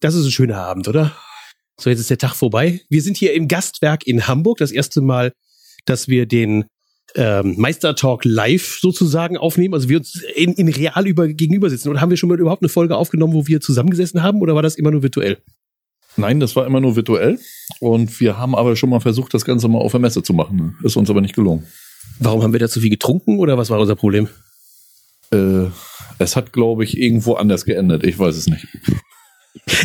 Das ist ein schöner Abend, oder? So, jetzt ist der Tag vorbei. Wir sind hier im Gastwerk in Hamburg. Das erste Mal, dass wir den ähm, Meistertalk live sozusagen aufnehmen. Also wir uns in, in real über, gegenüber sitzen. Oder haben wir schon mal überhaupt eine Folge aufgenommen, wo wir zusammengesessen haben? Oder war das immer nur virtuell? Nein, das war immer nur virtuell. Und wir haben aber schon mal versucht, das Ganze mal auf der Messe zu machen. Ist uns aber nicht gelungen. Warum haben wir da zu viel getrunken oder was war unser Problem? Äh, es hat, glaube ich, irgendwo anders geendet. Ich weiß es nicht.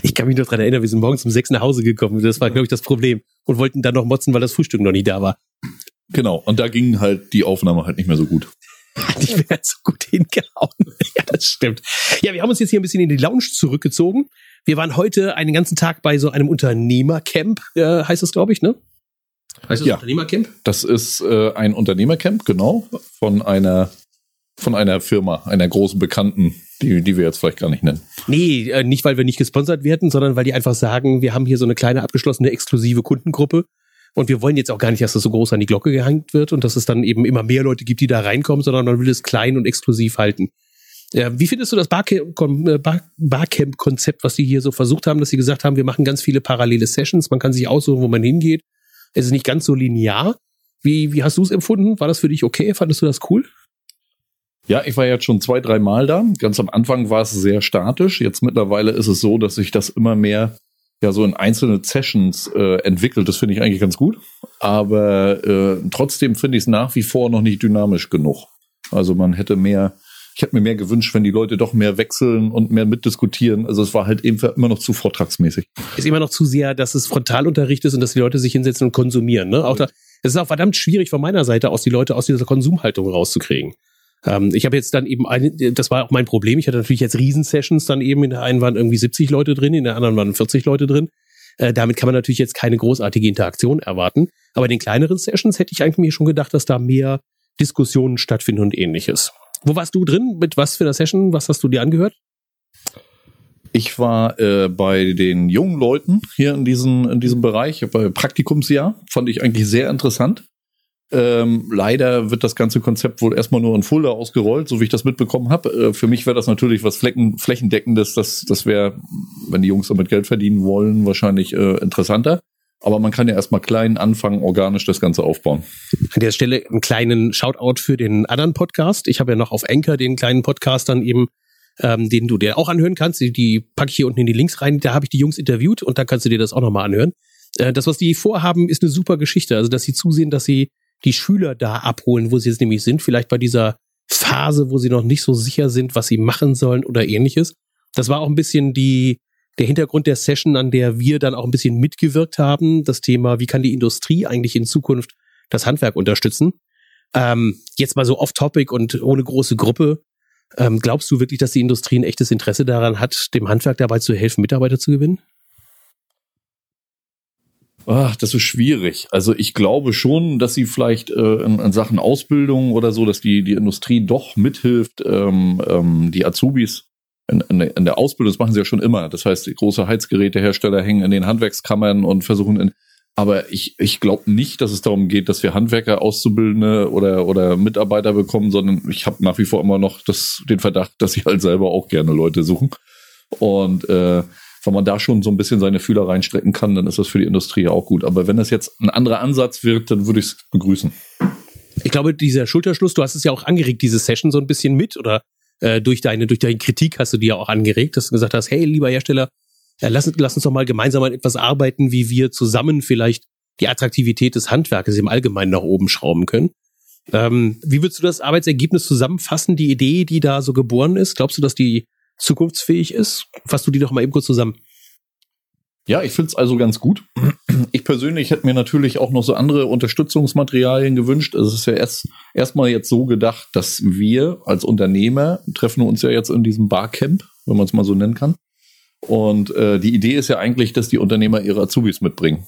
Ich kann mich noch dran erinnern, wir sind morgens um sechs nach Hause gekommen. Das war, glaube ich, das Problem. Und wollten dann noch motzen, weil das Frühstück noch nie da war. Genau. Und da ging halt die Aufnahme halt nicht mehr so gut. Hat nicht mehr so gut hingehauen. ja, das stimmt. Ja, wir haben uns jetzt hier ein bisschen in die Lounge zurückgezogen. Wir waren heute einen ganzen Tag bei so einem Unternehmercamp, äh, heißt das, glaube ich, ne? Heißt das ja, Unternehmercamp? Das ist äh, ein Unternehmercamp, genau, von einer von einer Firma, einer großen Bekannten, die, die wir jetzt vielleicht gar nicht nennen. Nee, äh, nicht weil wir nicht gesponsert werden, sondern weil die einfach sagen, wir haben hier so eine kleine abgeschlossene exklusive Kundengruppe und wir wollen jetzt auch gar nicht, dass das so groß an die Glocke gehängt wird und dass es dann eben immer mehr Leute gibt, die da reinkommen, sondern man will es klein und exklusiv halten. Ja, wie findest du das äh, Barcamp-Konzept, was die hier so versucht haben, dass sie gesagt haben, wir machen ganz viele parallele Sessions, man kann sich aussuchen, wo man hingeht. Es ist nicht ganz so linear. Wie, wie hast du es empfunden? War das für dich okay? Fandest du das cool? Ja, ich war jetzt schon zwei, drei Mal da. Ganz am Anfang war es sehr statisch. Jetzt mittlerweile ist es so, dass sich das immer mehr ja so in einzelne Sessions äh, entwickelt. Das finde ich eigentlich ganz gut. Aber äh, trotzdem finde ich es nach wie vor noch nicht dynamisch genug. Also man hätte mehr, ich hätte mir mehr gewünscht, wenn die Leute doch mehr wechseln und mehr mitdiskutieren. Also es war halt eben immer noch zu vortragsmäßig. Ist immer noch zu sehr, dass es Frontalunterricht ist und dass die Leute sich hinsetzen und konsumieren. Ne? Auch da, es ist auch verdammt schwierig von meiner Seite aus, die Leute aus dieser Konsumhaltung rauszukriegen. Ähm, ich habe jetzt dann eben, eine, das war auch mein Problem, ich hatte natürlich jetzt Riesensessions dann eben, in der einen waren irgendwie 70 Leute drin, in der anderen waren 40 Leute drin. Äh, damit kann man natürlich jetzt keine großartige Interaktion erwarten. Aber in den kleineren Sessions hätte ich eigentlich mir schon gedacht, dass da mehr Diskussionen stattfinden und ähnliches. Wo warst du drin? Mit was für einer Session? Was hast du dir angehört? Ich war äh, bei den jungen Leuten hier in diesem, in diesem Bereich, bei Praktikumsjahr. Fand ich eigentlich sehr interessant. Ähm, leider wird das ganze Konzept wohl erstmal nur in Fulda ausgerollt, so wie ich das mitbekommen habe. Äh, für mich wäre das natürlich was Flecken, flächendeckendes. Das, das wäre, wenn die Jungs damit Geld verdienen wollen, wahrscheinlich äh, interessanter. Aber man kann ja erstmal klein anfangen, organisch das Ganze aufbauen. An der Stelle einen kleinen Shoutout für den anderen Podcast. Ich habe ja noch auf Anchor den kleinen Podcast dann eben, ähm, den du dir auch anhören kannst. Die, die packe ich hier unten in die Links rein. Da habe ich die Jungs interviewt und da kannst du dir das auch nochmal anhören. Äh, das, was die vorhaben, ist eine super Geschichte. Also, dass sie zusehen, dass sie die Schüler da abholen, wo sie jetzt nämlich sind, vielleicht bei dieser Phase, wo sie noch nicht so sicher sind, was sie machen sollen oder ähnliches. Das war auch ein bisschen die, der Hintergrund der Session, an der wir dann auch ein bisschen mitgewirkt haben. Das Thema, wie kann die Industrie eigentlich in Zukunft das Handwerk unterstützen? Ähm, jetzt mal so off-topic und ohne große Gruppe. Ähm, glaubst du wirklich, dass die Industrie ein echtes Interesse daran hat, dem Handwerk dabei zu helfen, Mitarbeiter zu gewinnen? Ach, das ist schwierig. Also ich glaube schon, dass sie vielleicht äh, in, in, Sachen Ausbildung oder so, dass die, die Industrie doch mithilft, ähm, ähm, die Azubis in, in, in, der Ausbildung, das machen sie ja schon immer. Das heißt, große Heizgerätehersteller hängen in den Handwerkskammern und versuchen in, aber ich, ich glaube nicht, dass es darum geht, dass wir Handwerker Auszubildende oder, oder Mitarbeiter bekommen, sondern ich habe nach wie vor immer noch das, den Verdacht, dass sie halt selber auch gerne Leute suchen. Und äh, wenn man da schon so ein bisschen seine Fühler reinstrecken kann, dann ist das für die Industrie auch gut. Aber wenn das jetzt ein anderer Ansatz wird, dann würde ich es begrüßen. Ich glaube, dieser Schulterschluss, du hast es ja auch angeregt, diese Session so ein bisschen mit oder äh, durch deine durch deine Kritik hast du die ja auch angeregt, dass du gesagt hast, hey, lieber Hersteller, ja, lass, lass uns doch mal gemeinsam an etwas arbeiten, wie wir zusammen vielleicht die Attraktivität des Handwerkes im Allgemeinen nach oben schrauben können. Ähm, wie würdest du das Arbeitsergebnis zusammenfassen, die Idee, die da so geboren ist? Glaubst du, dass die zukunftsfähig ist? Fass du die doch mal eben kurz zusammen. Ja, ich finde es also ganz gut. Ich persönlich hätte mir natürlich auch noch so andere Unterstützungsmaterialien gewünscht. Es ist ja erst erstmal jetzt so gedacht, dass wir als Unternehmer treffen uns ja jetzt in diesem Barcamp, wenn man es mal so nennen kann. Und äh, die Idee ist ja eigentlich, dass die Unternehmer ihre Azubis mitbringen.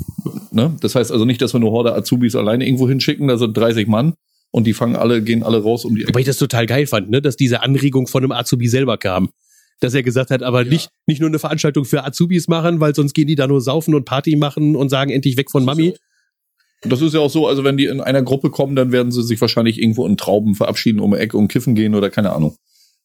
Ne? Das heißt also nicht, dass wir nur Horde Azubis alleine irgendwo hinschicken, da sind 30 Mann und die fangen alle, gehen alle raus um die Ecke. Weil ich das total geil fand, ne? dass diese Anregung von einem Azubi selber kam dass er gesagt hat, aber ja. nicht, nicht nur eine Veranstaltung für Azubis machen, weil sonst gehen die da nur saufen und Party machen und sagen endlich weg von Mami. Das ist ja auch so, also wenn die in einer Gruppe kommen, dann werden sie sich wahrscheinlich irgendwo in Trauben verabschieden, um Ecke und kiffen gehen oder keine Ahnung.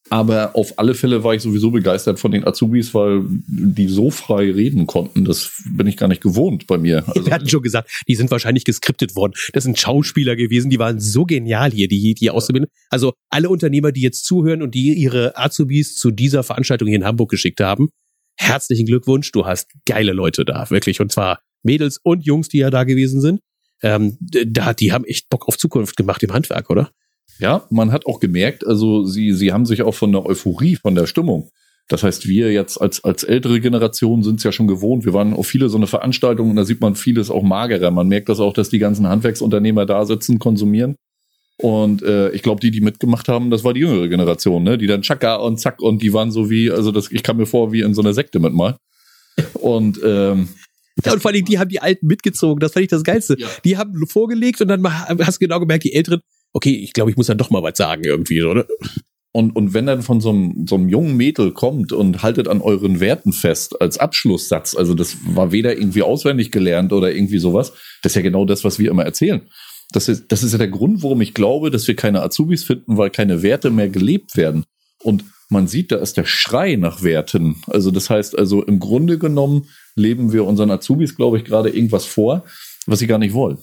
Aber auf alle Fälle war ich sowieso begeistert von den Azubis, weil die so frei reden konnten. Das bin ich gar nicht gewohnt bei mir. Also Wir hatten schon gesagt, die sind wahrscheinlich geskriptet worden. Das sind Schauspieler gewesen, die waren so genial hier, die, die Auszubildenden. Also alle Unternehmer, die jetzt zuhören und die ihre Azubis zu dieser Veranstaltung hier in Hamburg geschickt haben, herzlichen Glückwunsch. Du hast geile Leute da, wirklich. Und zwar Mädels und Jungs, die ja da gewesen sind. Ähm, da, die haben echt Bock auf Zukunft gemacht im Handwerk, oder? Ja, man hat auch gemerkt, also sie, sie haben sich auch von der Euphorie, von der Stimmung. Das heißt, wir jetzt als, als ältere Generation sind es ja schon gewohnt. Wir waren auf viele so eine Veranstaltungen und da sieht man vieles auch magerer. Man merkt das auch, dass die ganzen Handwerksunternehmer da sitzen, konsumieren. Und äh, ich glaube, die, die mitgemacht haben, das war die jüngere Generation, ne? Die dann Chaka und Zack und die waren so wie, also das, ich kam mir vor wie in so einer Sekte mit mal. Und ähm, ja, und vor allem, die haben die Alten mitgezogen. Das fand ich das Geilste. Ja. Die haben vorgelegt und dann hast du genau gemerkt, die Älteren, okay, ich glaube, ich muss dann doch mal was sagen irgendwie, oder? Und, und wenn dann von so einem, so einem jungen Mädel kommt und haltet an euren Werten fest als Abschlusssatz, also das war weder irgendwie auswendig gelernt oder irgendwie sowas, das ist ja genau das, was wir immer erzählen. Das ist, das ist ja der Grund, warum ich glaube, dass wir keine Azubis finden, weil keine Werte mehr gelebt werden. Und man sieht, da ist der Schrei nach Werten. Also das heißt also, im Grunde genommen leben wir unseren Azubis, glaube ich, gerade irgendwas vor, was sie gar nicht wollen.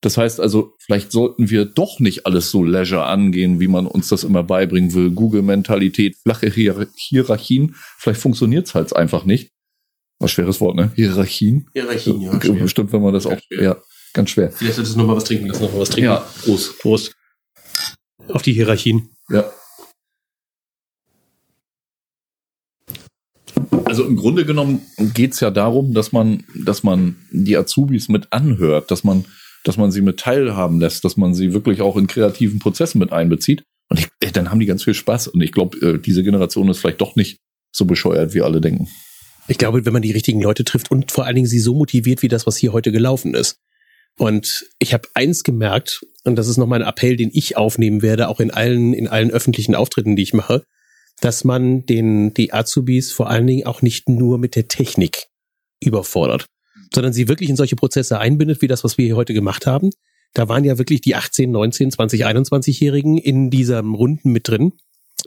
Das heißt also, vielleicht sollten wir doch nicht alles so leisure angehen, wie man uns das immer beibringen will. Google-Mentalität, flache Hier Hierarchien. Vielleicht funktioniert es halt einfach nicht. Was schweres Wort, ne? Hierarchien. Hierarchien, ja. Schwer. Bestimmt, wenn man das ganz auch, schwer. ja, ganz schwer. Vielleicht solltest du noch mal was trinken, lass noch mal was trinken. Ja, Prost. Prost. Auf die Hierarchien. Ja. Also im Grunde genommen geht es ja darum, dass man, dass man die Azubis mit anhört, dass man dass man sie mit teilhaben lässt, dass man sie wirklich auch in kreativen Prozessen mit einbezieht. Und ich, dann haben die ganz viel Spaß. Und ich glaube, äh, diese Generation ist vielleicht doch nicht so bescheuert, wie alle denken. Ich glaube, wenn man die richtigen Leute trifft und vor allen Dingen sie so motiviert wie das, was hier heute gelaufen ist. Und ich habe eins gemerkt, und das ist nochmal ein Appell, den ich aufnehmen werde, auch in allen, in allen öffentlichen Auftritten, die ich mache, dass man den, die Azubis vor allen Dingen auch nicht nur mit der Technik überfordert sondern sie wirklich in solche Prozesse einbindet, wie das, was wir hier heute gemacht haben. Da waren ja wirklich die 18, 19, 20, 21-Jährigen in diesem Runden mit drin,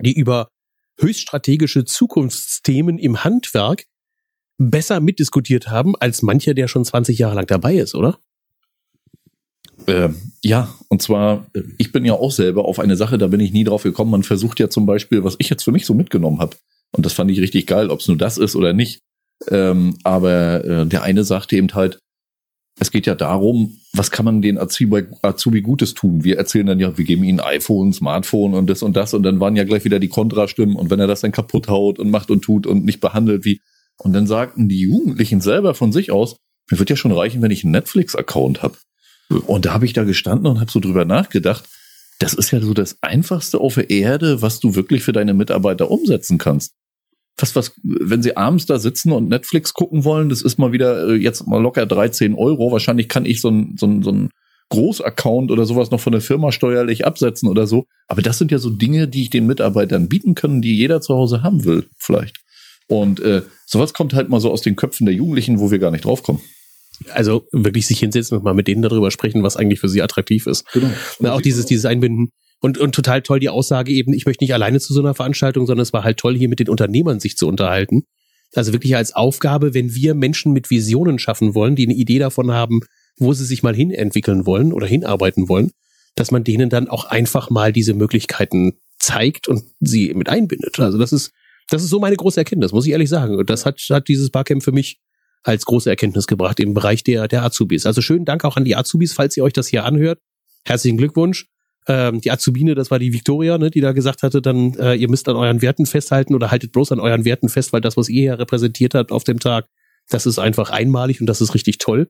die über höchst strategische Zukunftsthemen im Handwerk besser mitdiskutiert haben, als mancher, der schon 20 Jahre lang dabei ist, oder? Äh, ja, und zwar, ich bin ja auch selber auf eine Sache, da bin ich nie drauf gekommen. Man versucht ja zum Beispiel, was ich jetzt für mich so mitgenommen habe, und das fand ich richtig geil, ob es nur das ist oder nicht, ähm, aber äh, der eine sagte eben halt, es geht ja darum, was kann man den Azubi, Azubi Gutes tun? Wir erzählen dann ja, wir geben ihnen iPhone, Smartphone und das und das und dann waren ja gleich wieder die Kontrastimmen und wenn er das dann kaputt haut und macht und tut und nicht behandelt wie und dann sagten die Jugendlichen selber von sich aus, mir wird ja schon reichen, wenn ich einen Netflix-Account habe. Und da habe ich da gestanden und habe so drüber nachgedacht, das ist ja so das Einfachste auf der Erde, was du wirklich für deine Mitarbeiter umsetzen kannst was, was, wenn sie abends da sitzen und Netflix gucken wollen, das ist mal wieder äh, jetzt mal locker 13 Euro. Wahrscheinlich kann ich so ein, so ein, so ein Großaccount oder sowas noch von der Firma steuerlich absetzen oder so. Aber das sind ja so Dinge, die ich den Mitarbeitern bieten kann, die jeder zu Hause haben will, vielleicht. Und äh, sowas kommt halt mal so aus den Köpfen der Jugendlichen, wo wir gar nicht draufkommen. Also wirklich sich hinsetzen und mal mit denen darüber sprechen, was eigentlich für sie attraktiv ist. Genau. Na, auch dieses, dieses Einbinden und, und total toll die Aussage eben, ich möchte nicht alleine zu so einer Veranstaltung, sondern es war halt toll, hier mit den Unternehmern sich zu unterhalten. Also wirklich als Aufgabe, wenn wir Menschen mit Visionen schaffen wollen, die eine Idee davon haben, wo sie sich mal hin entwickeln wollen oder hinarbeiten wollen, dass man denen dann auch einfach mal diese Möglichkeiten zeigt und sie mit einbindet. Also das ist, das ist so meine große Erkenntnis, muss ich ehrlich sagen. Und das hat, hat dieses Barcamp für mich als große Erkenntnis gebracht im Bereich der, der Azubis. Also schönen Dank auch an die Azubis, falls ihr euch das hier anhört. Herzlichen Glückwunsch ähm, die Azubine, das war die Victoria, ne, die da gesagt hatte, dann äh, ihr müsst an euren Werten festhalten oder haltet bloß an euren Werten fest, weil das, was ihr ja repräsentiert habt auf dem Tag, das ist einfach einmalig und das ist richtig toll.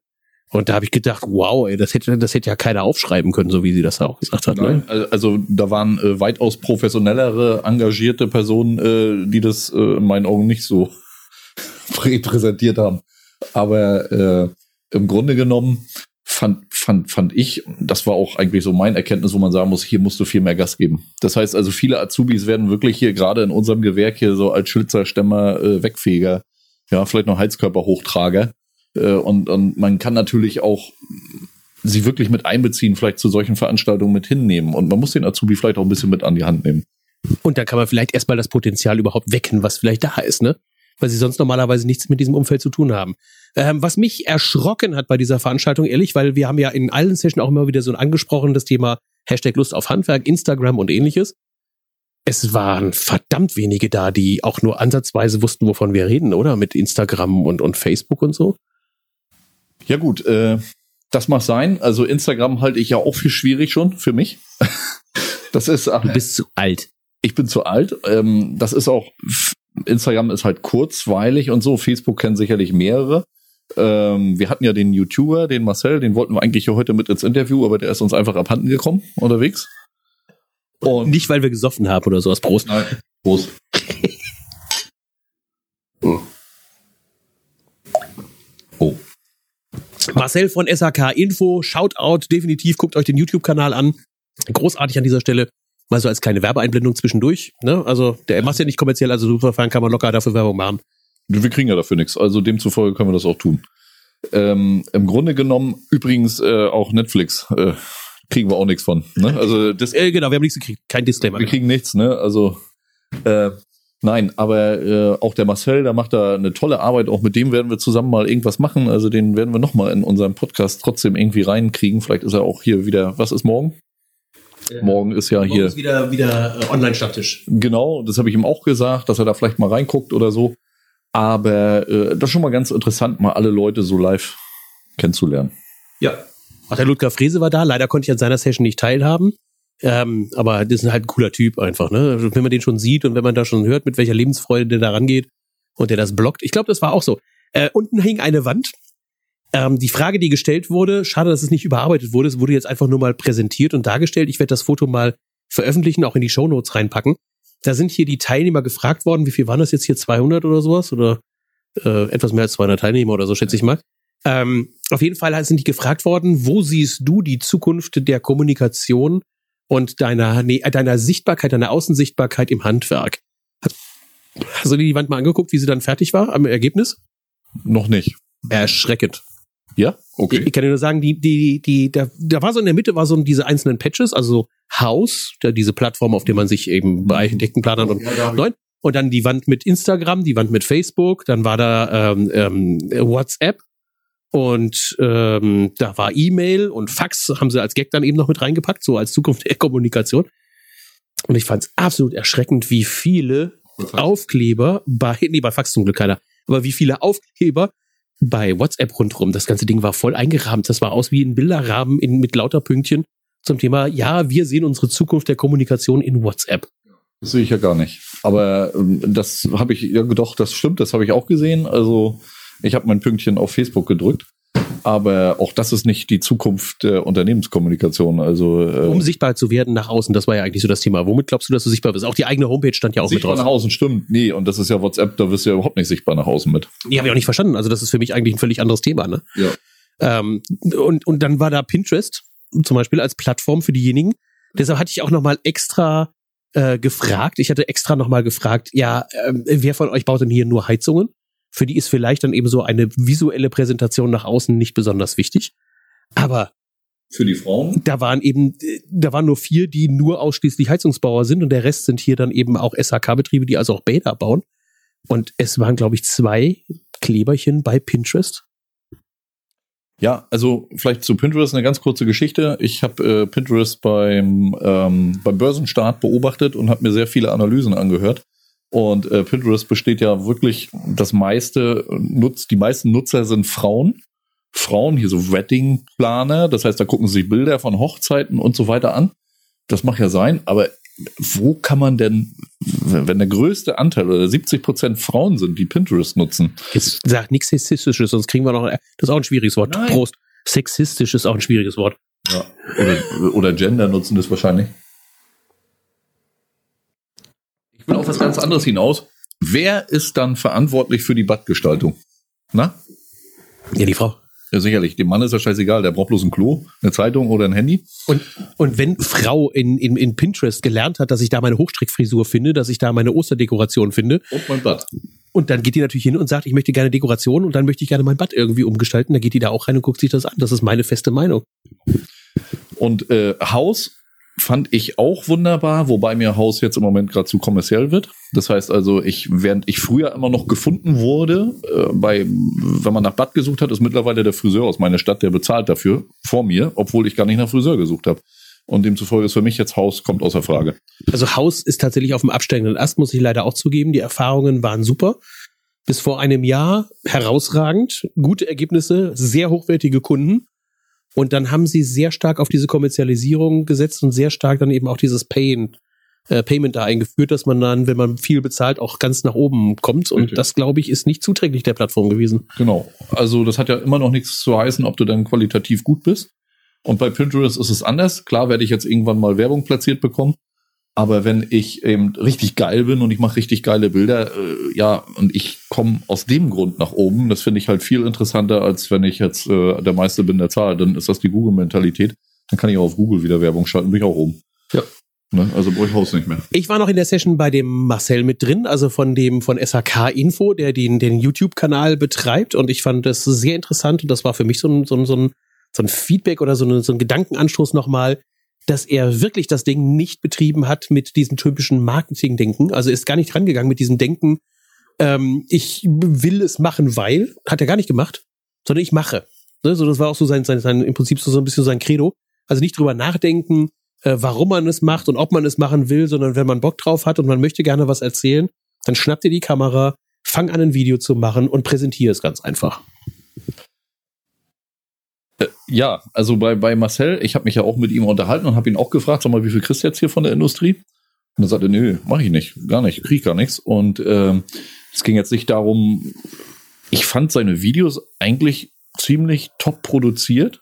Und da habe ich gedacht, wow, ey, das hätte, das hätte ja keiner aufschreiben können, so wie sie das auch gesagt hat. Ne? Nein, ne? also da waren äh, weitaus professionellere, engagierte Personen, äh, die das äh, in meinen Augen nicht so repräsentiert haben. Aber äh, im Grunde genommen fand, fand, fand ich, das war auch eigentlich so mein Erkenntnis, wo man sagen muss, hier musst du viel mehr Gas geben. Das heißt also, viele Azubis werden wirklich hier gerade in unserem Gewerk hier so als Schlitzerstämmer, äh, Wegfeger, ja, vielleicht noch Heizkörperhochtrager. Äh, und, und man kann natürlich auch sie wirklich mit einbeziehen, vielleicht zu solchen Veranstaltungen mit hinnehmen. Und man muss den Azubi vielleicht auch ein bisschen mit an die Hand nehmen. Und dann kann man vielleicht erstmal das Potenzial überhaupt wecken, was vielleicht da ist, ne? Weil sie sonst normalerweise nichts mit diesem Umfeld zu tun haben. Ähm, was mich erschrocken hat bei dieser Veranstaltung, ehrlich, weil wir haben ja in allen Sessions auch immer wieder so angesprochen, das Thema Hashtag Lust auf Handwerk, Instagram und ähnliches. Es waren verdammt wenige da, die auch nur ansatzweise wussten, wovon wir reden, oder? Mit Instagram und, und Facebook und so. Ja gut, äh, das mag sein. Also Instagram halte ich ja auch für schwierig schon für mich. das ist. Du bist zu alt. Ich bin zu alt. Ähm, das ist auch. Instagram ist halt kurzweilig und so. Facebook kennen sicherlich mehrere. Ähm, wir hatten ja den YouTuber, den Marcel, den wollten wir eigentlich heute mit ins Interview, aber der ist uns einfach abhanden gekommen unterwegs. Und Nicht, weil wir gesoffen haben oder sowas. Prost. Nein. Prost. oh. Marcel von SAK Info, Shoutout, definitiv, guckt euch den YouTube-Kanal an. Großartig an dieser Stelle. Mal so als kleine Werbeeinblendung zwischendurch. Ne? Also der macht ja nicht kommerziell, also Superfan kann man locker dafür Werbung machen. Wir kriegen ja dafür nichts, also demzufolge können wir das auch tun. Ähm, Im Grunde genommen übrigens äh, auch Netflix äh, kriegen wir auch nichts von. Ne? Also das, äh, genau, wir haben nichts gekriegt, kein Disclaimer. Wir kriegen nichts, ne? Also äh, Nein, aber äh, auch der Marcel, der macht da eine tolle Arbeit. Auch mit dem werden wir zusammen mal irgendwas machen. Also den werden wir noch mal in unserem Podcast trotzdem irgendwie reinkriegen. Vielleicht ist er auch hier wieder. Was ist morgen? Morgen ist ja morgen hier. Ist wieder wieder äh, Online-Stammtisch. Genau, das habe ich ihm auch gesagt, dass er da vielleicht mal reinguckt oder so. Aber äh, das ist schon mal ganz interessant, mal alle Leute so live kennenzulernen. Ja. Ach, der Ludger Frese war da. Leider konnte ich an seiner Session nicht teilhaben. Ähm, aber das ist halt ein cooler Typ einfach, ne? Also, wenn man den schon sieht und wenn man da schon hört, mit welcher Lebensfreude der da rangeht und der das blockt. Ich glaube, das war auch so. Äh, unten hing eine Wand. Ähm, die Frage, die gestellt wurde, schade, dass es nicht überarbeitet wurde, es wurde jetzt einfach nur mal präsentiert und dargestellt. Ich werde das Foto mal veröffentlichen, auch in die Shownotes reinpacken. Da sind hier die Teilnehmer gefragt worden, wie viel waren das jetzt hier, 200 oder sowas? Oder äh, etwas mehr als 200 Teilnehmer oder so, schätze ich mal. Ähm, auf jeden Fall sind die gefragt worden, wo siehst du die Zukunft der Kommunikation und deiner, nee, deiner Sichtbarkeit, deiner Außensichtbarkeit im Handwerk. Hast du dir die Wand mal angeguckt, wie sie dann fertig war am Ergebnis? Noch nicht. Erschreckend. Ja, okay. Ich, ich kann dir nur sagen, die, die, die, da, da war so in der Mitte war so diese einzelnen Patches, also House, da diese Plattform, auf der man sich eben bei Architektenplanern und ja, neun. Und dann die Wand mit Instagram, die Wand mit Facebook, dann war da ähm, ähm, WhatsApp, und ähm, da war E-Mail und Fax, haben sie als Gag dann eben noch mit reingepackt, so als Zukunft der Kommunikation. Und ich fand es absolut erschreckend, wie viele Aufkleber bei, nee, bei Fax zum Glück keiner, aber wie viele Aufkleber bei WhatsApp rundherum. Das ganze Ding war voll eingerahmt. Das war aus wie ein Bilderrahmen in, mit lauter Pünktchen zum Thema, ja, wir sehen unsere Zukunft der Kommunikation in WhatsApp. Das sehe ich ja gar nicht. Aber ähm, das habe ich ja doch, das stimmt, das habe ich auch gesehen. Also ich habe mein Pünktchen auf Facebook gedrückt. Aber auch das ist nicht die Zukunft der Unternehmenskommunikation. Also äh, um sichtbar zu werden nach außen, das war ja eigentlich so das Thema. Womit glaubst du, dass du sichtbar bist? Auch die eigene Homepage stand ja auch sichtbar mit drauf. nach außen stimmt. Nee, und das ist ja WhatsApp, da wirst du ja überhaupt nicht sichtbar nach außen mit. Die habe ich auch nicht verstanden. Also das ist für mich eigentlich ein völlig anderes Thema. Ne? Ja. Ähm, und und dann war da Pinterest zum Beispiel als Plattform für diejenigen. Deshalb hatte ich auch noch mal extra äh, gefragt. Ich hatte extra noch mal gefragt, ja, äh, wer von euch baut denn hier nur Heizungen? Für die ist vielleicht dann eben so eine visuelle Präsentation nach außen nicht besonders wichtig. Aber für die Frauen? Da waren eben, da waren nur vier, die nur ausschließlich Heizungsbauer sind und der Rest sind hier dann eben auch SHK-Betriebe, die also auch Bäder bauen. Und es waren, glaube ich, zwei Kleberchen bei Pinterest. Ja, also vielleicht zu Pinterest eine ganz kurze Geschichte. Ich habe äh, Pinterest beim, ähm, beim Börsenstart beobachtet und habe mir sehr viele Analysen angehört. Und äh, Pinterest besteht ja wirklich, das meiste nutzt, die meisten Nutzer sind Frauen. Frauen, hier so Wedding-Planer, das heißt, da gucken sie sich Bilder von Hochzeiten und so weiter an. Das mag ja sein, aber wo kann man denn, wenn der größte Anteil oder 70 Prozent Frauen sind, die Pinterest nutzen? Jetzt sag nichts Sexistisches, sonst kriegen wir noch, das ist auch ein schwieriges Wort. Nein. Prost. Sexistisch ist auch ein schwieriges Wort. Ja. Oder, oder Gender nutzen das wahrscheinlich. Ich will auf was ganz anderes hinaus. Wer ist dann verantwortlich für die Badgestaltung? Na? Ja, die Frau. Ja, sicherlich. Dem Mann ist ja scheißegal. Der braucht bloß ein Klo, eine Zeitung oder ein Handy. Und, und wenn Frau in, in, in Pinterest gelernt hat, dass ich da meine Hochstrickfrisur finde, dass ich da meine Osterdekoration finde. Und mein Bad. Und dann geht die natürlich hin und sagt, ich möchte gerne Dekoration und dann möchte ich gerne mein Bad irgendwie umgestalten. Dann geht die da auch rein und guckt sich das an. Das ist meine feste Meinung. Und äh, Haus fand ich auch wunderbar, wobei mir Haus jetzt im Moment gerade zu kommerziell wird. Das heißt also, ich, während ich früher immer noch gefunden wurde, äh, bei, wenn man nach Bad gesucht hat, ist mittlerweile der Friseur aus meiner Stadt, der bezahlt dafür, vor mir, obwohl ich gar nicht nach Friseur gesucht habe. Und demzufolge ist für mich jetzt Haus kommt außer Frage. Also Haus ist tatsächlich auf dem absteigenden Ast, muss ich leider auch zugeben. Die Erfahrungen waren super. Bis vor einem Jahr herausragend, gute Ergebnisse, sehr hochwertige Kunden. Und dann haben sie sehr stark auf diese Kommerzialisierung gesetzt und sehr stark dann eben auch dieses Payen, äh, Payment da eingeführt, dass man dann, wenn man viel bezahlt, auch ganz nach oben kommt. Und Richtig. das, glaube ich, ist nicht zuträglich der Plattform gewesen. Genau. Also das hat ja immer noch nichts zu heißen, ob du dann qualitativ gut bist. Und bei Pinterest ist es anders. Klar werde ich jetzt irgendwann mal Werbung platziert bekommen. Aber wenn ich eben richtig geil bin und ich mache richtig geile Bilder, äh, ja, und ich komme aus dem Grund nach oben, das finde ich halt viel interessanter, als wenn ich jetzt äh, der Meister bin der Zahl. Dann ist das die Google-Mentalität. Dann kann ich auch auf Google wieder Werbung schalten, bin ich auch oben. Ja. Ne? Also brauche ich Haus nicht mehr. Ich war noch in der Session bei dem Marcel mit drin, also von dem von SAK Info, der den, den YouTube-Kanal betreibt. Und ich fand das sehr interessant und das war für mich so ein, so ein, so ein so ein Feedback oder so, eine, so ein Gedankenanstoß nochmal, dass er wirklich das Ding nicht betrieben hat mit diesem typischen Marketing-Denken. Also ist gar nicht rangegangen mit diesem Denken, ähm, ich will es machen, weil, hat er gar nicht gemacht, sondern ich mache. Ne? So, das war auch so sein, sein, sein im Prinzip so, so ein bisschen sein Credo. Also nicht drüber nachdenken, äh, warum man es macht und ob man es machen will, sondern wenn man Bock drauf hat und man möchte gerne was erzählen, dann schnappt ihr die Kamera, fang an, ein Video zu machen und präsentiere es ganz einfach. Ja, also bei, bei Marcel, ich habe mich ja auch mit ihm unterhalten und habe ihn auch gefragt, sag mal, wie viel kriegst du jetzt hier von der Industrie? Und er sagte, nö, mache ich nicht, gar nicht, krieg gar nichts. Und äh, es ging jetzt nicht darum, ich fand seine Videos eigentlich ziemlich top produziert,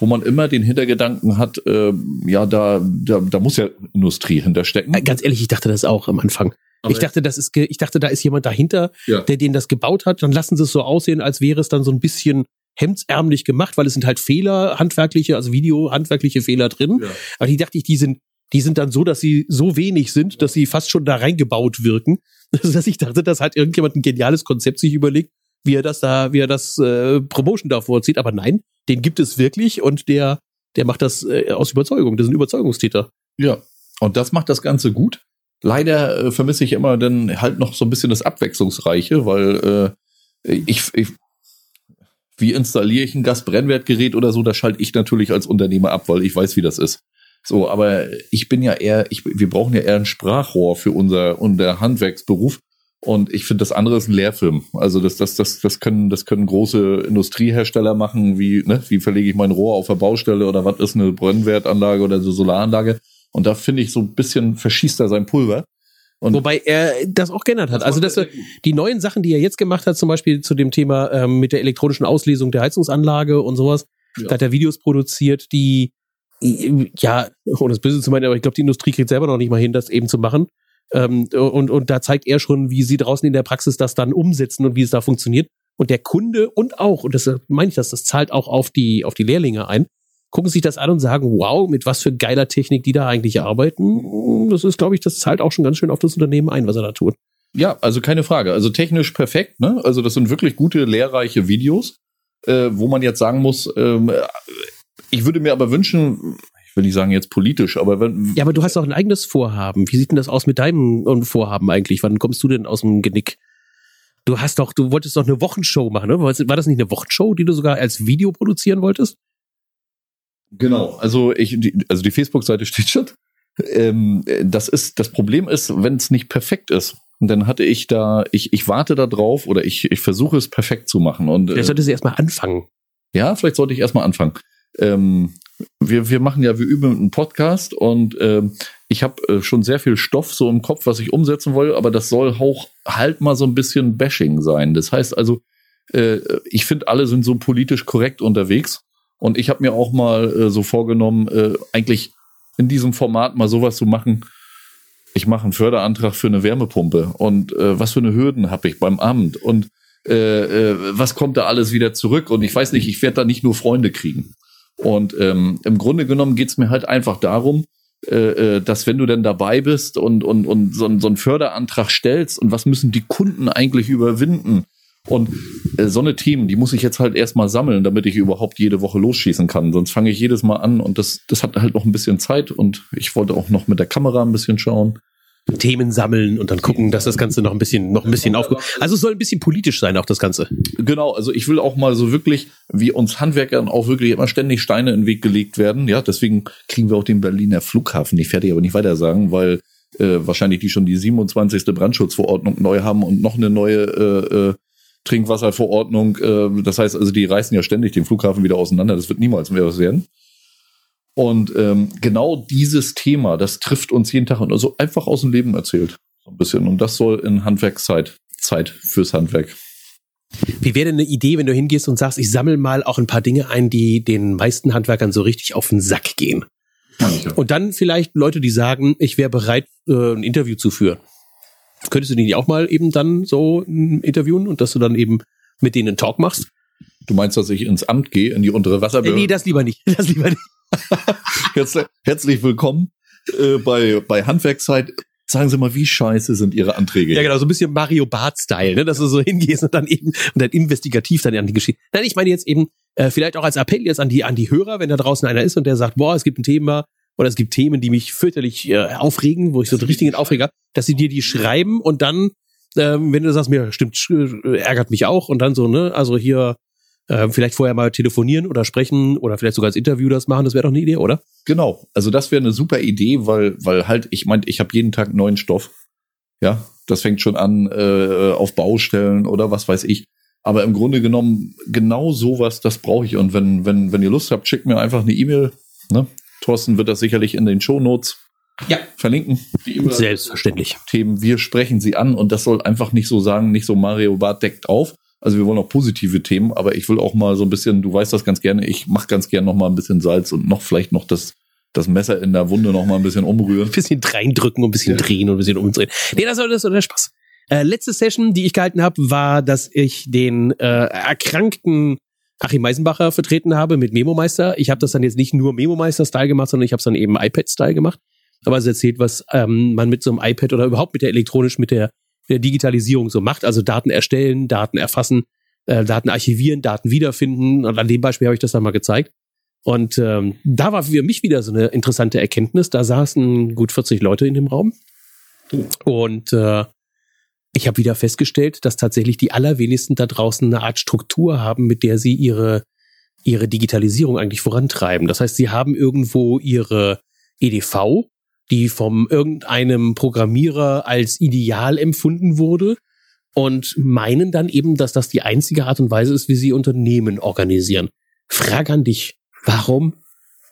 wo man immer den Hintergedanken hat, äh, ja, da, da, da muss ja Industrie hinterstecken. Äh, ganz ehrlich, ich dachte das auch am Anfang. Aber ich dachte, das ist, ich dachte, da ist jemand dahinter, ja. der den das gebaut hat. Dann lassen sie es so aussehen, als wäre es dann so ein bisschen hemdsärmlich gemacht, weil es sind halt Fehler, handwerkliche, also Video, handwerkliche Fehler drin. Ja. Aber die dachte ich, die sind, die sind dann so, dass sie so wenig sind, dass sie fast schon da reingebaut wirken. Also, dass ich dachte, das hat irgendjemand ein geniales Konzept sich überlegt, wie er das da, wie er das äh, Promotion da vorzieht. Aber nein, den gibt es wirklich und der, der macht das äh, aus Überzeugung. Das sind Überzeugungstäter. Ja. Und das macht das Ganze gut. Leider äh, vermisse ich immer dann halt noch so ein bisschen das Abwechslungsreiche, weil äh, ich, ich wie installiere ich ein Gasbrennwertgerät oder so, das schalte ich natürlich als Unternehmer ab, weil ich weiß, wie das ist. So, aber ich bin ja eher, ich, wir brauchen ja eher ein Sprachrohr für unser, unser Handwerksberuf. Und ich finde, das andere ist ein Lehrfilm. Also das, das, das, das können, das können große Industriehersteller machen, wie, ne, wie verlege ich mein Rohr auf der Baustelle oder was ist eine Brennwertanlage oder so Solaranlage. Und da finde ich so ein bisschen verschießt er sein Pulver. Und Wobei er das auch geändert hat. Also dass die neuen Sachen, die er jetzt gemacht hat, zum Beispiel zu dem Thema ähm, mit der elektronischen Auslesung der Heizungsanlage und sowas, ja. da hat er Videos produziert, die ja, ohne das Böse zu meinen, aber ich glaube, die Industrie kriegt selber noch nicht mal hin, das eben zu machen. Ähm, und, und da zeigt er schon, wie sie draußen in der Praxis das dann umsetzen und wie es da funktioniert. Und der Kunde und auch, und das meine ich das, das zahlt auch auf die, auf die Lehrlinge ein, gucken sich das an und sagen, wow, mit was für geiler Technik die da eigentlich arbeiten. Das ist, glaube ich, das zahlt auch schon ganz schön auf das Unternehmen ein, was er da tut. Ja, also keine Frage. Also technisch perfekt, ne? Also das sind wirklich gute, lehrreiche Videos, äh, wo man jetzt sagen muss, ähm, ich würde mir aber wünschen, ich will nicht sagen jetzt politisch, aber wenn. Ja, aber du hast doch ein eigenes Vorhaben. Wie sieht denn das aus mit deinem Vorhaben eigentlich? Wann kommst du denn aus dem Genick? Du hast doch, du wolltest doch eine Wochenshow machen, ne? War das nicht eine Wochenshow, die du sogar als Video produzieren wolltest? Genau, also ich, die, also die Facebook-Seite steht schon. Ähm, das ist, das Problem ist, wenn es nicht perfekt ist, dann hatte ich da, ich, ich warte da drauf oder ich, ich versuche es perfekt zu machen. Und, vielleicht sollte sie erstmal anfangen. Ja, vielleicht sollte ich erstmal anfangen. Ähm, wir, wir machen ja, wir üben einen Podcast und ähm, ich habe äh, schon sehr viel Stoff so im Kopf, was ich umsetzen will, aber das soll auch halt mal so ein bisschen Bashing sein. Das heißt also, äh, ich finde, alle sind so politisch korrekt unterwegs und ich habe mir auch mal äh, so vorgenommen, äh, eigentlich in diesem Format mal sowas zu machen. Ich mache einen Förderantrag für eine Wärmepumpe und äh, was für eine Hürden habe ich beim Amt und äh, äh, was kommt da alles wieder zurück? Und ich weiß nicht, ich werde da nicht nur Freunde kriegen. Und ähm, im Grunde genommen geht's mir halt einfach darum, äh, dass wenn du denn dabei bist und, und, und so, so einen Förderantrag stellst und was müssen die Kunden eigentlich überwinden? Und äh, so eine Themen, die muss ich jetzt halt erstmal sammeln, damit ich überhaupt jede Woche losschießen kann. Sonst fange ich jedes Mal an und das, das hat halt noch ein bisschen Zeit und ich wollte auch noch mit der Kamera ein bisschen schauen. Themen sammeln und dann gucken, dass das Ganze noch ein bisschen, noch ein bisschen auf. Also es soll ein bisschen politisch sein, auch das Ganze. Genau, also ich will auch mal so wirklich, wie uns Handwerkern auch wirklich immer ständig Steine in den Weg gelegt werden. Ja, deswegen kriegen wir auch den Berliner Flughafen nicht fertig, aber nicht weiter sagen, weil äh, wahrscheinlich die schon die 27. Brandschutzverordnung neu haben und noch eine neue äh, äh, Trinkwasserverordnung. Äh, das heißt also, die reißen ja ständig den Flughafen wieder auseinander. Das wird niemals mehr was werden. Und ähm, genau dieses Thema, das trifft uns jeden Tag und also einfach aus dem Leben erzählt. So ein bisschen. Und das soll in Handwerkszeit, Zeit fürs Handwerk. Wie wäre denn eine Idee, wenn du hingehst und sagst, ich sammle mal auch ein paar Dinge ein, die den meisten Handwerkern so richtig auf den Sack gehen? Und dann vielleicht Leute, die sagen, ich wäre bereit, äh, ein Interview zu führen. Könntest du die auch mal eben dann so interviewen und dass du dann eben mit denen einen Talk machst? Du meinst, dass ich ins Amt gehe, in die untere Wasserbehörde? Nee, das lieber nicht. Das lieber nicht. Herzlich, herzlich willkommen äh, bei, bei Handwerkszeit. Sagen Sie mal, wie scheiße sind Ihre Anträge? Ja, genau, so ein bisschen Mario Bart-Style, ne? dass du so hingehst und dann eben und dann investigativ dann an die Geschichte. Nein, ich meine jetzt eben äh, vielleicht auch als Appell jetzt an die an die Hörer, wenn da draußen einer ist und der sagt, boah, es gibt ein Thema oder es gibt Themen, die mich fürchterlich äh, aufregen, wo ich so einen richtigen Aufreger, dass sie dir die schreiben und dann, ähm, wenn du sagst, mir stimmt, äh, ärgert mich auch und dann so, ne, also hier äh, vielleicht vorher mal telefonieren oder sprechen oder vielleicht sogar als Interview das machen, das wäre doch eine Idee, oder? Genau. Also das wäre eine super Idee, weil, weil halt, ich meine, ich habe jeden Tag neuen Stoff. Ja, das fängt schon an äh, auf Baustellen oder was weiß ich. Aber im Grunde genommen, genau sowas, das brauche ich. Und wenn, wenn, wenn ihr Lust habt, schickt mir einfach eine E-Mail. Ne? Thorsten wird das sicherlich in den Shownotes ja. verlinken. Selbstverständlich. Themen, wir sprechen sie an und das soll einfach nicht so sagen, nicht so Mario Bart deckt auf, also wir wollen auch positive Themen, aber ich will auch mal so ein bisschen, du weißt das ganz gerne, ich mache ganz gerne noch mal ein bisschen Salz und noch vielleicht noch das das Messer in der Wunde noch mal ein bisschen umrühren. Ein bisschen reindrücken und ein bisschen ja. drehen und ein bisschen umdrehen. Nee, das soll das soll der Spaß. Äh, letzte Session, die ich gehalten habe, war, dass ich den äh, erkrankten Achim Meisenbacher vertreten habe mit Memo-Meister. Ich habe das dann jetzt nicht nur Memo-Meister-Style gemacht, sondern ich habe es dann eben iPad-Style gemacht. Aber es erzählt, was ähm, man mit so einem iPad oder überhaupt mit der elektronisch, mit der der Digitalisierung so macht. Also Daten erstellen, Daten erfassen, äh, Daten archivieren, Daten wiederfinden. Und an dem Beispiel habe ich das dann mal gezeigt. Und ähm, da war für mich wieder so eine interessante Erkenntnis. Da saßen gut 40 Leute in dem Raum. Und äh, ich habe wieder festgestellt, dass tatsächlich die allerwenigsten da draußen eine Art Struktur haben, mit der sie ihre, ihre Digitalisierung eigentlich vorantreiben. Das heißt, sie haben irgendwo ihre EDV, die vom irgendeinem Programmierer als ideal empfunden wurde und meinen dann eben, dass das die einzige Art und Weise ist, wie sie Unternehmen organisieren. Frage an dich, warum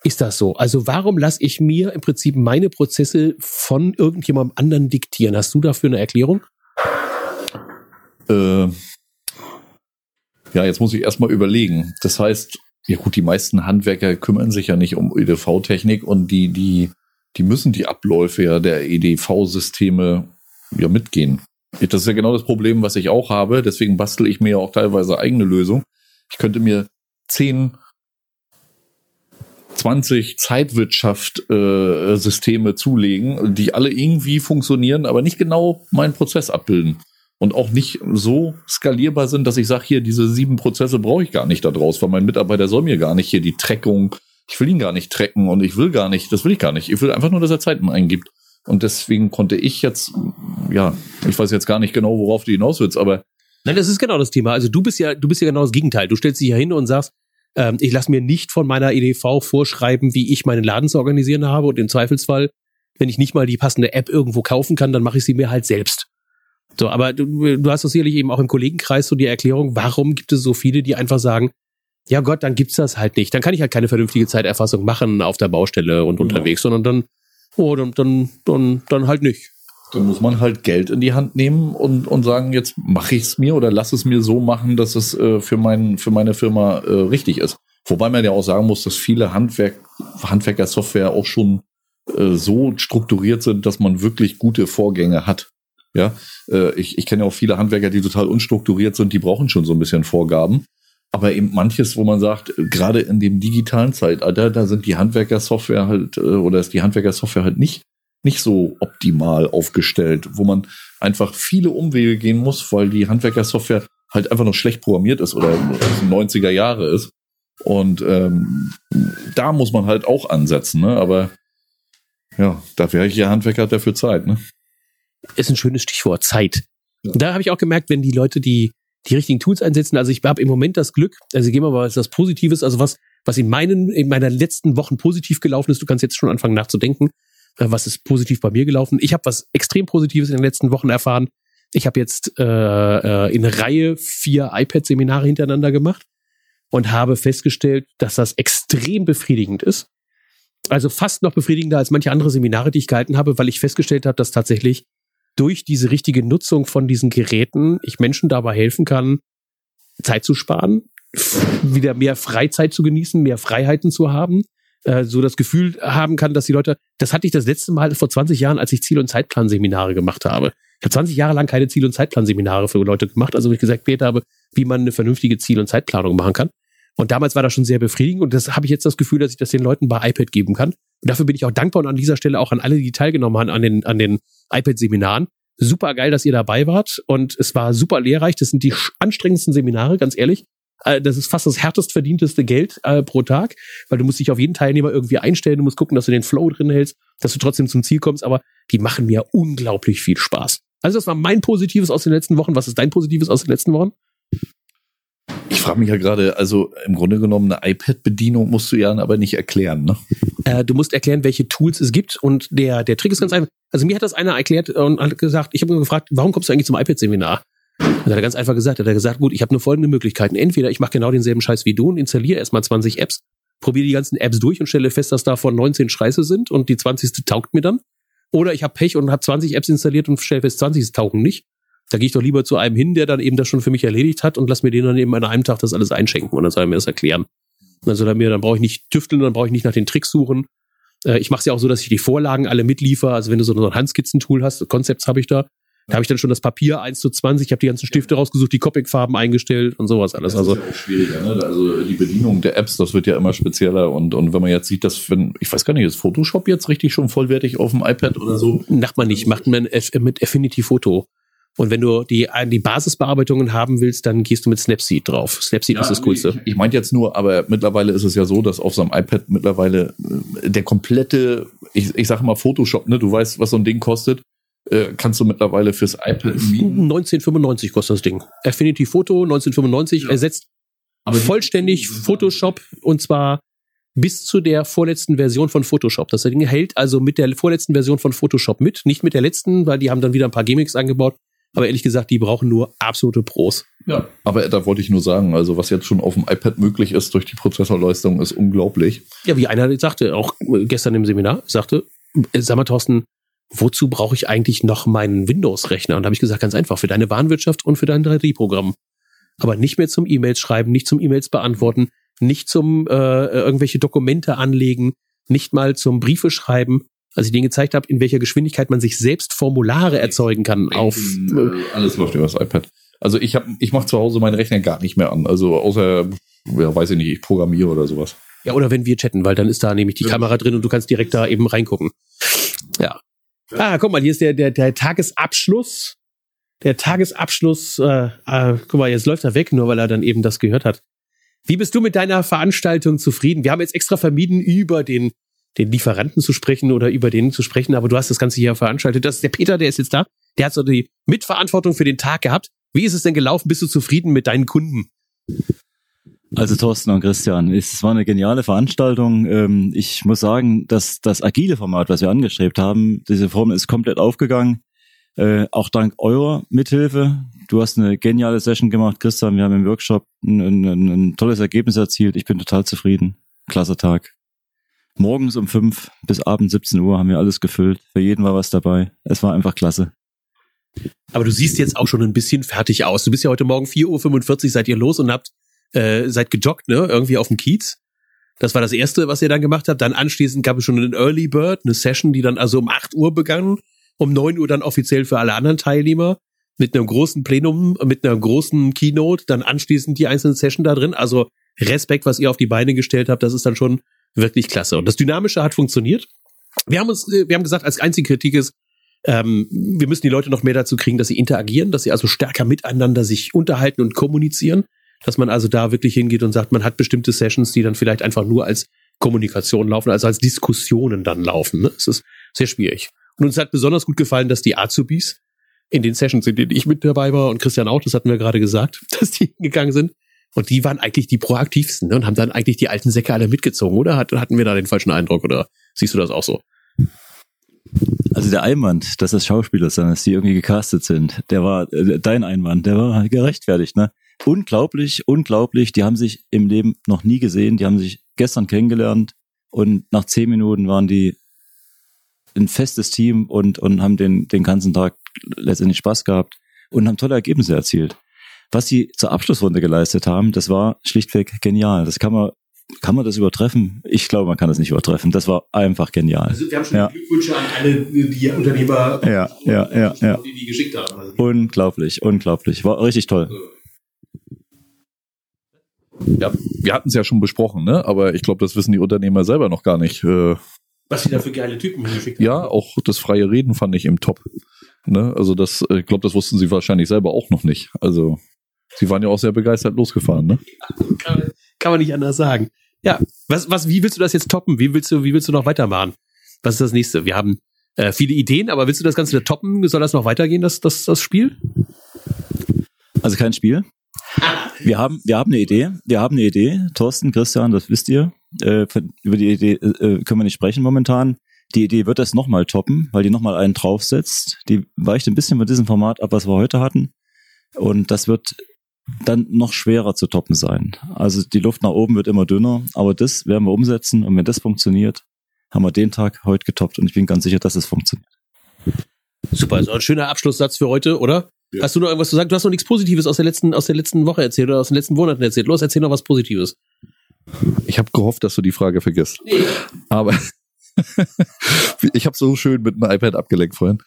ist das so? Also warum lasse ich mir im Prinzip meine Prozesse von irgendjemandem anderen diktieren? Hast du dafür eine Erklärung? Äh, ja, jetzt muss ich erstmal überlegen. Das heißt, ja gut, die meisten Handwerker kümmern sich ja nicht um EDV-Technik und die, die die müssen die Abläufe ja der EDV-Systeme ja mitgehen. Das ist ja genau das Problem, was ich auch habe. Deswegen bastel ich mir ja auch teilweise eigene Lösungen. Ich könnte mir 10, 20 Zeitwirtschaft-Systeme äh, zulegen, die alle irgendwie funktionieren, aber nicht genau meinen Prozess abbilden. Und auch nicht so skalierbar sind, dass ich sage, hier, diese sieben Prozesse brauche ich gar nicht da draus, weil mein Mitarbeiter soll mir gar nicht hier die Treckung ich will ihn gar nicht trecken und ich will gar nicht, das will ich gar nicht. Ich will einfach nur, dass er Zeiten eingibt. Und deswegen konnte ich jetzt, ja, ich weiß jetzt gar nicht genau, worauf du hinaus willst, aber. Nein, das ist genau das Thema. Also du bist ja, du bist ja genau das Gegenteil. Du stellst dich ja hin und sagst, ähm, ich lasse mir nicht von meiner EDV vorschreiben, wie ich meinen Laden zu organisieren habe und im Zweifelsfall, wenn ich nicht mal die passende App irgendwo kaufen kann, dann mache ich sie mir halt selbst. So, aber du, du hast doch sicherlich eben auch im Kollegenkreis so die Erklärung, warum gibt es so viele, die einfach sagen, ja Gott, dann gibt's das halt nicht. Dann kann ich halt keine vernünftige Zeiterfassung machen auf der Baustelle und unterwegs, sondern dann, oh, dann, dann, dann, dann halt nicht. Dann muss man halt Geld in die Hand nehmen und, und sagen, jetzt mache ich es mir oder lass es mir so machen, dass es äh, für, mein, für meine Firma äh, richtig ist. Wobei man ja auch sagen muss, dass viele Handwerk, Handwerker-Software auch schon äh, so strukturiert sind, dass man wirklich gute Vorgänge hat. Ja, äh, ich, ich kenne ja auch viele Handwerker, die total unstrukturiert sind, die brauchen schon so ein bisschen Vorgaben aber eben manches, wo man sagt, gerade in dem digitalen Zeitalter, da sind die Handwerkersoftware halt, äh, oder ist die Handwerkersoftware halt nicht, nicht so optimal aufgestellt, wo man einfach viele Umwege gehen muss, weil die Handwerkersoftware halt einfach noch schlecht programmiert ist oder aus den 90er Jahre ist. Und ähm, da muss man halt auch ansetzen, ne? Aber ja, da wäre ich ja Handwerker dafür Zeit, ne? Ist ein schönes Stichwort, Zeit. Ja. Da habe ich auch gemerkt, wenn die Leute die, die richtigen Tools einsetzen, also ich habe im Moment das Glück, also gehen wir mal was Positives, also was, was in meinen, in meiner letzten Wochen positiv gelaufen ist, du kannst jetzt schon anfangen nachzudenken, äh, was ist positiv bei mir gelaufen. Ich habe was extrem Positives in den letzten Wochen erfahren. Ich habe jetzt äh, äh, in Reihe vier iPad-Seminare hintereinander gemacht und habe festgestellt, dass das extrem befriedigend ist. Also fast noch befriedigender als manche andere Seminare, die ich gehalten habe, weil ich festgestellt habe, dass tatsächlich durch diese richtige Nutzung von diesen Geräten ich Menschen dabei helfen kann, Zeit zu sparen, wieder mehr Freizeit zu genießen, mehr Freiheiten zu haben, äh, so das Gefühl haben kann, dass die Leute, das hatte ich das letzte Mal vor 20 Jahren, als ich Ziel- und Zeitplanseminare gemacht habe. Ich habe 20 Jahre lang keine Ziel- und Zeitplanseminare für Leute gemacht, also wo ich gesagt habe, wie man eine vernünftige Ziel- und Zeitplanung machen kann. Und damals war das schon sehr befriedigend und das habe ich jetzt das Gefühl, dass ich das den Leuten bei iPad geben kann. Und dafür bin ich auch dankbar und an dieser Stelle auch an alle, die teilgenommen haben an den, an den iPad-Seminaren. Super geil, dass ihr dabei wart und es war super lehrreich. Das sind die anstrengendsten Seminare, ganz ehrlich. Äh, das ist fast das härtest verdienteste Geld äh, pro Tag, weil du musst dich auf jeden Teilnehmer irgendwie einstellen, du musst gucken, dass du den Flow drin hältst, dass du trotzdem zum Ziel kommst, aber die machen mir unglaublich viel Spaß. Also das war mein Positives aus den letzten Wochen. Was ist dein Positives aus den letzten Wochen? Ich frage mich ja gerade, also im Grunde genommen eine iPad-Bedienung musst du ja aber nicht erklären, ne? Äh, du musst erklären, welche Tools es gibt und der, der Trick ist ganz einfach. Also mir hat das einer erklärt und hat gesagt, ich habe mir gefragt, warum kommst du eigentlich zum iPad-Seminar? Und hat er ganz einfach gesagt, hat er gesagt, gut, ich habe nur folgende Möglichkeiten. Entweder ich mache genau denselben Scheiß wie du und installiere erstmal 20 Apps, probiere die ganzen Apps durch und stelle fest, dass davon 19 Scheiße sind und die 20. taugt mir dann. Oder ich habe Pech und habe 20 Apps installiert und stelle fest, 20 taugen nicht. Da gehe ich doch lieber zu einem hin, der dann eben das schon für mich erledigt hat und lass mir den dann eben an einem Tag das alles einschenken und dann soll er mir das erklären. Also dann mir, dann brauche ich nicht tüfteln, dann brauche ich nicht nach den Tricks suchen. Äh, ich mache es ja auch so, dass ich die Vorlagen alle mitliefer. Also wenn du so ein Handskizzentool hast, Konzepts habe ich da, da habe ich dann schon das Papier 1 zu 20, ich habe die ganzen Stifte rausgesucht, die Copic-Farben eingestellt und sowas alles. Das also ist ja auch schwieriger, ne? Also die Bedienung der Apps, das wird ja immer spezieller und, und wenn man jetzt sieht, dass wenn, ich weiß gar nicht, ist Photoshop jetzt richtig schon vollwertig auf dem iPad oder so? Macht man nicht, macht man mit Affinity Photo. Und wenn du die, die Basisbearbeitungen haben willst, dann gehst du mit Snapseed drauf. Snapseed ja, ist das Coolste. Ich, ich meinte jetzt nur, aber mittlerweile ist es ja so, dass auf so einem iPad mittlerweile äh, der komplette, ich, ich sage mal Photoshop, ne, du weißt, was so ein Ding kostet, äh, kannst du mittlerweile fürs iPad mieten. 1995 kostet das Ding. Affinity Photo 1995 ja. ersetzt Aber vollständig Photoshop und zwar bis zu der vorletzten Version von Photoshop. Das Ding hält also mit der vorletzten Version von Photoshop mit, nicht mit der letzten, weil die haben dann wieder ein paar Gimmicks eingebaut. Aber ehrlich gesagt, die brauchen nur absolute Pros. Ja, aber da wollte ich nur sagen, also was jetzt schon auf dem iPad möglich ist durch die Prozessorleistung, ist unglaublich. Ja, wie einer sagte, auch gestern im Seminar, sagte, äh, sag mal, Thorsten, wozu brauche ich eigentlich noch meinen Windows-Rechner? Und da habe ich gesagt, ganz einfach, für deine Warenwirtschaft und für dein 3D-Programm. Aber nicht mehr zum E-Mails schreiben, nicht zum E-Mails beantworten, nicht zum äh, irgendwelche Dokumente anlegen, nicht mal zum Briefe schreiben, als ich denen gezeigt habe, in welcher Geschwindigkeit man sich selbst Formulare erzeugen kann auf äh, alles läuft über das iPad. Also ich habe ich mache zu Hause meinen Rechner gar nicht mehr an, also außer ja, weiß ich nicht, ich programmiere oder sowas. Ja, oder wenn wir chatten, weil dann ist da nämlich die ja. Kamera drin und du kannst direkt da eben reingucken. Ja. Ah, guck mal, hier ist der der der Tagesabschluss. Der Tagesabschluss, äh, äh, guck mal, jetzt läuft er weg, nur weil er dann eben das gehört hat. Wie bist du mit deiner Veranstaltung zufrieden? Wir haben jetzt extra vermieden, über den den Lieferanten zu sprechen oder über den zu sprechen, aber du hast das Ganze hier veranstaltet. Das ist der Peter, der ist jetzt da. Der hat so die Mitverantwortung für den Tag gehabt. Wie ist es denn gelaufen? Bist du zufrieden mit deinen Kunden? Also Thorsten und Christian, es war eine geniale Veranstaltung. Ähm, ich muss sagen, dass das agile Format, was wir angestrebt haben, diese Form ist komplett aufgegangen. Äh, auch dank eurer Mithilfe. Du hast eine geniale Session gemacht, Christian. Wir haben im Workshop ein, ein, ein tolles Ergebnis erzielt. Ich bin total zufrieden. Klasse Tag. Morgens um fünf bis abends 17 Uhr haben wir alles gefüllt. Für jeden war was dabei. Es war einfach klasse. Aber du siehst jetzt auch schon ein bisschen fertig aus. Du bist ja heute Morgen 4.45 Uhr seid ihr los und habt, äh, seid gejoggt, ne? Irgendwie auf dem Kiez. Das war das erste, was ihr dann gemacht habt. Dann anschließend gab es schon einen Early Bird, eine Session, die dann also um 8 Uhr begann. Um 9 Uhr dann offiziell für alle anderen Teilnehmer. Mit einem großen Plenum, mit einer großen Keynote. Dann anschließend die einzelnen Session da drin. Also Respekt, was ihr auf die Beine gestellt habt. Das ist dann schon wirklich klasse. Und das Dynamische hat funktioniert. Wir haben uns, äh, wir haben gesagt, als einzige Kritik ist, ähm, wir müssen die Leute noch mehr dazu kriegen, dass sie interagieren, dass sie also stärker miteinander sich unterhalten und kommunizieren, dass man also da wirklich hingeht und sagt, man hat bestimmte Sessions, die dann vielleicht einfach nur als Kommunikation laufen, also als Diskussionen dann laufen. Ne? Es ist sehr schwierig. Und uns hat besonders gut gefallen, dass die Azubis in den Sessions, in denen ich mit dabei war und Christian auch, das hatten wir gerade gesagt, dass die hingegangen sind. Und die waren eigentlich die proaktivsten ne? und haben dann eigentlich die alten Säcke alle mitgezogen, oder? hatten wir da den falschen Eindruck oder siehst du das auch so? Also der Einwand, dass das Schauspieler sind, dass die irgendwie gecastet sind, der war äh, dein Einwand, der war gerechtfertigt, ne? Unglaublich, unglaublich. Die haben sich im Leben noch nie gesehen. Die haben sich gestern kennengelernt und nach zehn Minuten waren die ein festes Team und, und haben den, den ganzen Tag letztendlich Spaß gehabt und haben tolle Ergebnisse erzielt. Was sie zur Abschlussrunde geleistet haben, das war schlichtweg genial. Das kann man kann man das übertreffen? Ich glaube, man kann das nicht übertreffen. Das war einfach genial. Also wir haben schon ja. Glückwünsche an alle die Unternehmer, ja, ja, ja, ja. die die geschickt haben. Also unglaublich, unglaublich. War richtig toll. Ja, wir hatten es ja schon besprochen, ne? Aber ich glaube, das wissen die Unternehmer selber noch gar nicht. Äh, Was sie da für geile Typen geschickt haben. Ja, auch das freie Reden fand ich im Top. Ne? Also das, äh, ich glaube, das wussten sie wahrscheinlich selber auch noch nicht. Also sie waren ja auch sehr begeistert losgefahren, ne? Ja, kann man nicht anders sagen. Ja, was, was, wie willst du das jetzt toppen? Wie willst du, wie willst du noch weitermachen? Was ist das nächste? Wir haben äh, viele Ideen, aber willst du das Ganze toppen? Soll das noch weitergehen, das, das, das Spiel? Also kein Spiel. Wir haben, wir haben eine Idee. Wir haben eine Idee. Thorsten, Christian, das wisst ihr. Äh, über die Idee äh, können wir nicht sprechen momentan. Die Idee wird das nochmal toppen, weil die nochmal einen draufsetzt. Die weicht ein bisschen von diesem Format ab, was wir heute hatten. Und das wird dann noch schwerer zu toppen sein. Also die Luft nach oben wird immer dünner, aber das werden wir umsetzen und wenn das funktioniert, haben wir den Tag heute getoppt und ich bin ganz sicher, dass es funktioniert. Super, so ein schöner Abschlusssatz für heute, oder? Ja. Hast du noch irgendwas zu sagen? Du hast noch nichts Positives aus der letzten, aus der letzten Woche erzählt oder aus den letzten Monaten erzählt. Los, erzähl noch was Positives. Ich habe gehofft, dass du die Frage vergisst. Nee. Aber ich habe so schön mit dem iPad abgelenkt vorhin.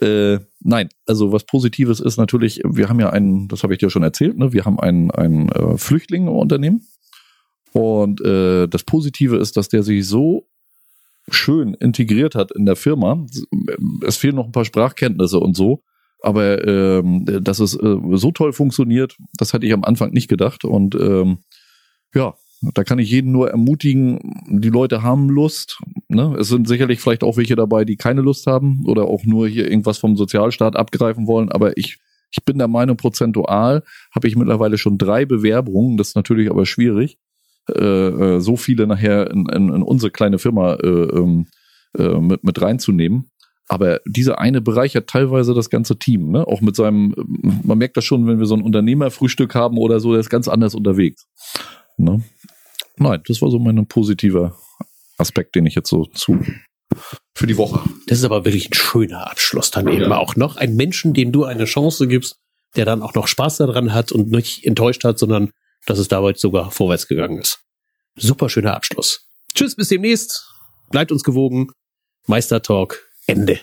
Äh, nein, also was Positives ist natürlich, wir haben ja einen, das habe ich dir schon erzählt, ne? wir haben einen, einen äh, Flüchtling im Unternehmen. Und äh, das Positive ist, dass der sich so schön integriert hat in der Firma. Es fehlen noch ein paar Sprachkenntnisse und so. Aber ähm, dass es äh, so toll funktioniert, das hatte ich am Anfang nicht gedacht. Und ähm, ja, da kann ich jeden nur ermutigen, die Leute haben Lust. Ne? Es sind sicherlich vielleicht auch welche dabei, die keine Lust haben oder auch nur hier irgendwas vom Sozialstaat abgreifen wollen. Aber ich, ich bin der Meinung, prozentual habe ich mittlerweile schon drei Bewerbungen. Das ist natürlich aber schwierig, äh, äh so viele nachher in, in, in unsere kleine Firma äh, ähm, äh, mit, mit reinzunehmen. Aber diese eine bereichert teilweise das ganze Team, ne? Auch mit seinem, man merkt das schon, wenn wir so ein Unternehmerfrühstück haben oder so, der ist ganz anders unterwegs. Ne? Nein, das war so mein positiver Aspekt, den ich jetzt so zu für die Woche. Das ist aber wirklich ein schöner Abschluss dann ja. eben auch noch. Ein Menschen, dem du eine Chance gibst, der dann auch noch Spaß daran hat und nicht enttäuscht hat, sondern dass es dabei sogar vorwärts gegangen ist. Super schöner Abschluss. Tschüss, bis demnächst. Bleibt uns gewogen. Meister Talk. Ende.